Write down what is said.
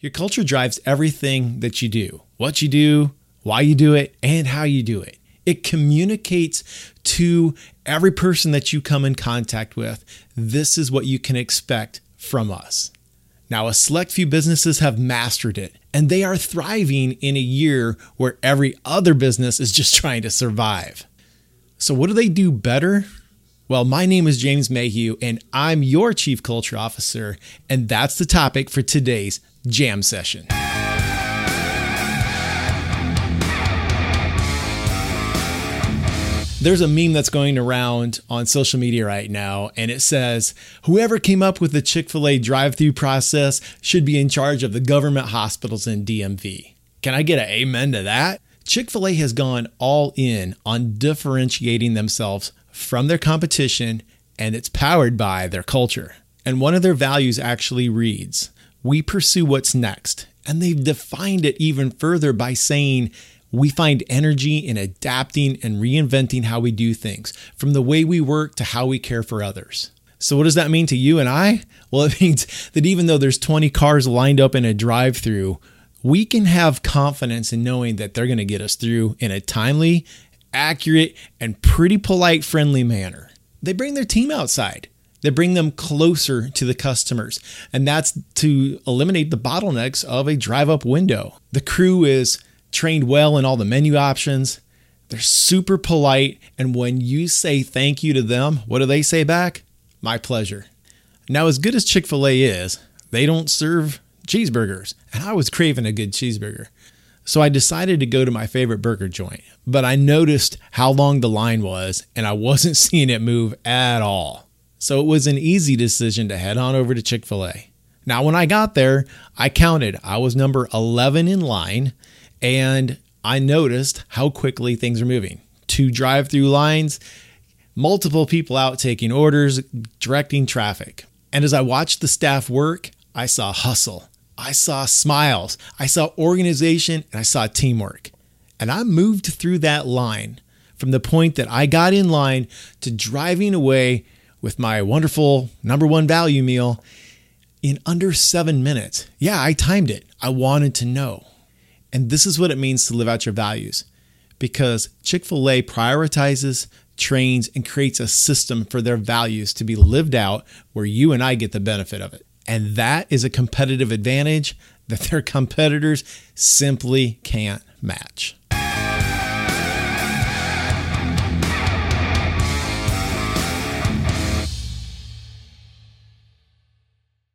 Your culture drives everything that you do what you do, why you do it, and how you do it. It communicates to every person that you come in contact with this is what you can expect from us. Now, a select few businesses have mastered it, and they are thriving in a year where every other business is just trying to survive. So, what do they do better? Well, my name is James Mayhew, and I'm your Chief Culture Officer, and that's the topic for today's Jam Session. There's a meme that's going around on social media right now, and it says, Whoever came up with the Chick fil A drive through process should be in charge of the government hospitals in DMV. Can I get an amen to that? Chick fil A has gone all in on differentiating themselves from their competition, and it's powered by their culture. And one of their values actually reads, We pursue what's next. And they've defined it even further by saying, we find energy in adapting and reinventing how we do things, from the way we work to how we care for others. So, what does that mean to you and I? Well, it means that even though there's 20 cars lined up in a drive through, we can have confidence in knowing that they're going to get us through in a timely, accurate, and pretty polite, friendly manner. They bring their team outside. They bring them closer to the customers, and that's to eliminate the bottlenecks of a drive up window. The crew is trained well in all the menu options. They're super polite. And when you say thank you to them, what do they say back? My pleasure. Now, as good as Chick fil A is, they don't serve cheeseburgers. And I was craving a good cheeseburger. So I decided to go to my favorite burger joint. But I noticed how long the line was, and I wasn't seeing it move at all. So it was an easy decision to head on over to Chick fil A. Now, when I got there, I counted. I was number 11 in line, and I noticed how quickly things are moving. Two drive through lines, multiple people out taking orders, directing traffic. And as I watched the staff work, I saw hustle, I saw smiles, I saw organization, and I saw teamwork. And I moved through that line from the point that I got in line to driving away with my wonderful number one value meal in under seven minutes. Yeah, I timed it. I wanted to know. And this is what it means to live out your values because Chick fil A prioritizes, trains, and creates a system for their values to be lived out where you and I get the benefit of it. And that is a competitive advantage that their competitors simply can't match.